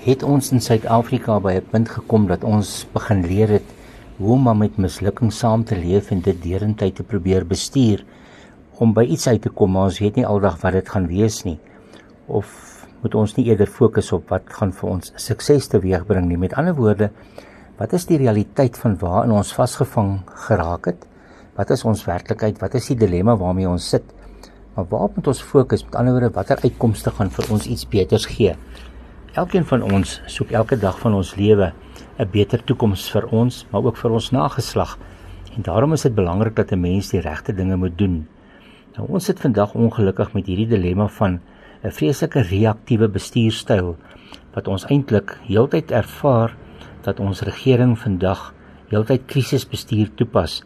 het ons in Suid-Afrika by 'n punt gekom dat ons begin leer het hoe om met mislukking saam te leef en dit derentyd te probeer bestuur. Om by iets uit te kom maar ons weet nie aldag wat dit gaan wees nie. Of moet ons nie eerder fokus op wat gaan vir ons sukses teweegbring nie. Met ander woorde wat is die realiteit van waarin ons vasgevang geraak het? Wat is ons werklikheid? Wat is die dilemma waarmee ons sit? Maar waar moet ons fokus met ander woorde watter uitkomste gaan vir ons iets beters gee Elkeen van ons soek elke dag van ons lewe 'n beter toekoms vir ons, maar ook vir ons nageslag. En daarom is dit belangrik dat 'n mens die regte dinge moet doen. Nou ons sit vandag ongelukkig met hierdie dilemma van 'n vreeslike reaktiewe bestuurstyl wat ons eintlik heeltyd ervaar dat ons regering vandag heeltyd krisisbestuur toepas.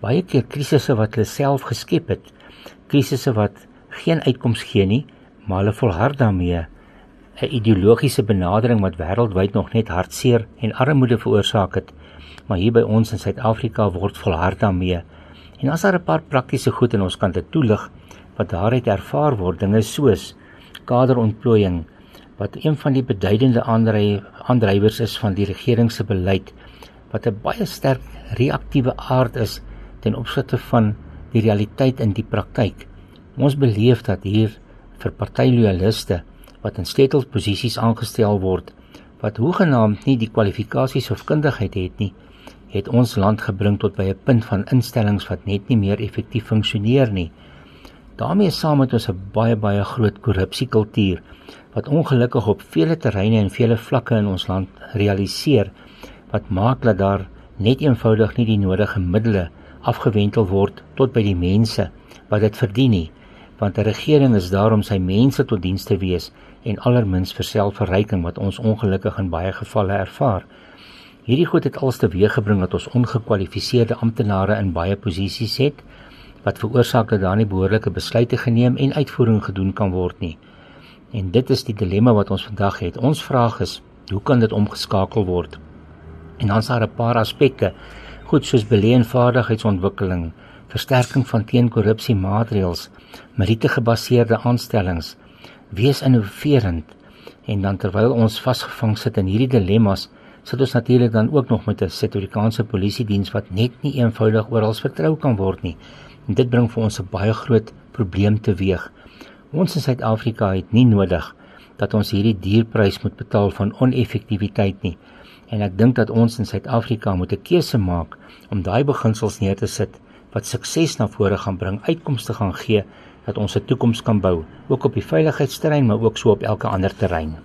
Baie keer krisisse wat hulle self geskep het, krisisse wat geen uitkoms gee nie, maar hulle volhard daarmee 'n ideologiese benadering wat wêreldwyd nog net hartseer en armoede veroorsaak het. Maar hier by ons in Suid-Afrika word volhard daarmee. En as daar 'n paar praktiese goed in ons kant te toelig wat daaruit ervaar word, dinge soos kaderontplooiing wat een van die beduidende aandry aandrywers is van die regering se beleid wat 'n baie sterk reaktiewe aard is ten opsigte van die realiteit in die praktyk. Ons beleef dat hier vir partylojaliste wat in sleutelposisies aangestel word wat hoegenaamd nie die kwalifikasies of kundigheid het nie, het ons land gebring tot by 'n punt van instellings wat net nie meer effektief funksioneer nie. daarmee saam met ons 'n baie baie groot korrupsiekultuur wat ongelukkig op vele terreine en vele vlakke in ons land realiseer wat maak dat daar net eenvoudig nie die nodige middele afgewentel word tot by die mense wat dit verdien nie want 'n regering is daar om sy mense tot diens te wees en allermins vir selfverryking wat ons ongelukkig in baie gevalle ervaar. Hierdie goed het alste weeggebring dat ons ongekwalifiseerde amptenare in baie posisies het wat veroorsaak dat daar nie behoorlike besluite geneem en uitvoering gedoen kan word nie. En dit is die dilemma wat ons vandag het. Ons vraag is, hoe kan dit omgeskakel word? En dan is daar 'n paar aspekte, goed soos beleenvaardigheidsontwikkeling, versterking van teenkorrupsie maatreëls, meriete-gebaseerde aanstellings, wees innoverend en dan terwyl ons vasgevang sit in hierdie dilemmas sit ons natuurlik dan ook nog met 'n Suid-Afrikaanse polisie diens wat net nie eenvoudig oral vertrou kan word nie. En dit bring vir ons 'n baie groot probleem teweeg. Ons in Suid-Afrika het nie nodig dat ons hierdie duurprys moet betaal van oneffektiwiteit nie en ek dink dat ons in Suid-Afrika moet 'n keuse maak om daai beginsels neer te sit wat sukses na vore gaan bring uitkomste gaan gee dat ons 'n toekoms kan bou, ook op die veiligheidsterrein, maar ook so op elke ander terrein.